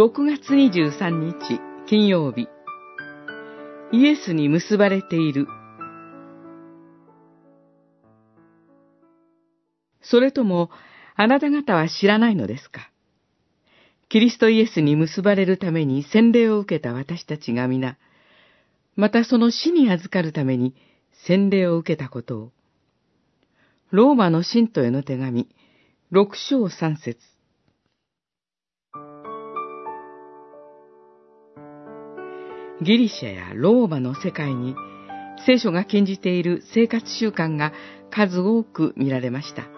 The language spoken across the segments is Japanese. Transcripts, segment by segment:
6月23日金曜日。イエスに結ばれている。それともあなた方は知らないのですか？キリストイエスに結ばれるために洗礼を受けた私たちが皆、またその死に預かるために洗礼を受けたことを、ローマの信徒への手紙、六章三節。ギリシャやローマの世界に聖書が禁じている生活習慣が数多く見られました。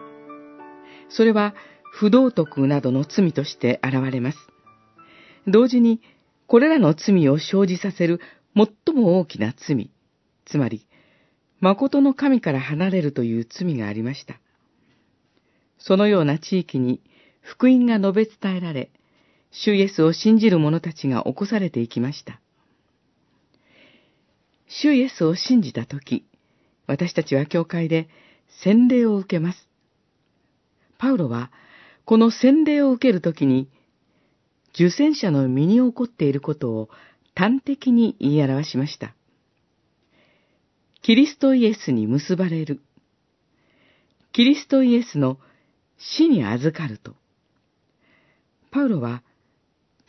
それは不道徳などの罪として現れます。同時に、これらの罪を生じさせる最も大きな罪、つまり、誠の神から離れるという罪がありました。そのような地域に福音が述べ伝えられ、主イエスを信じる者たちが起こされていきました。主イエスを信じたとき、私たちは教会で洗礼を受けます。パウロは、この洗礼を受けるときに、受洗者の身に起こっていることを端的に言い表しました。キリストイエスに結ばれる。キリストイエスの死に預かると。パウロは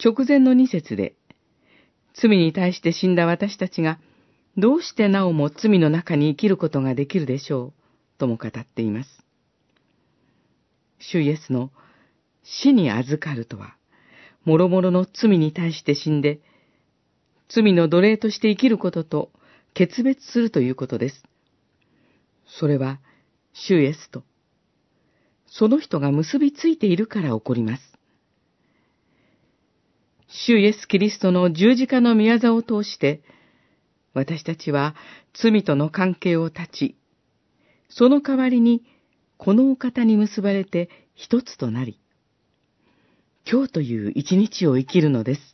直前の二節で、罪に対して死んだ私たちがどうしてなおも罪の中に生きることができるでしょう、とも語っています。主イエスの死に預かるとは、諸々の罪に対して死んで、罪の奴隷として生きることと決別するということです。それは、主イエスと、その人が結びついているから起こります。主イエス・キリストの十字架の宮座を通して、私たちは罪との関係を断ち、その代わりにこのお方に結ばれて一つとなり、今日という一日を生きるのです。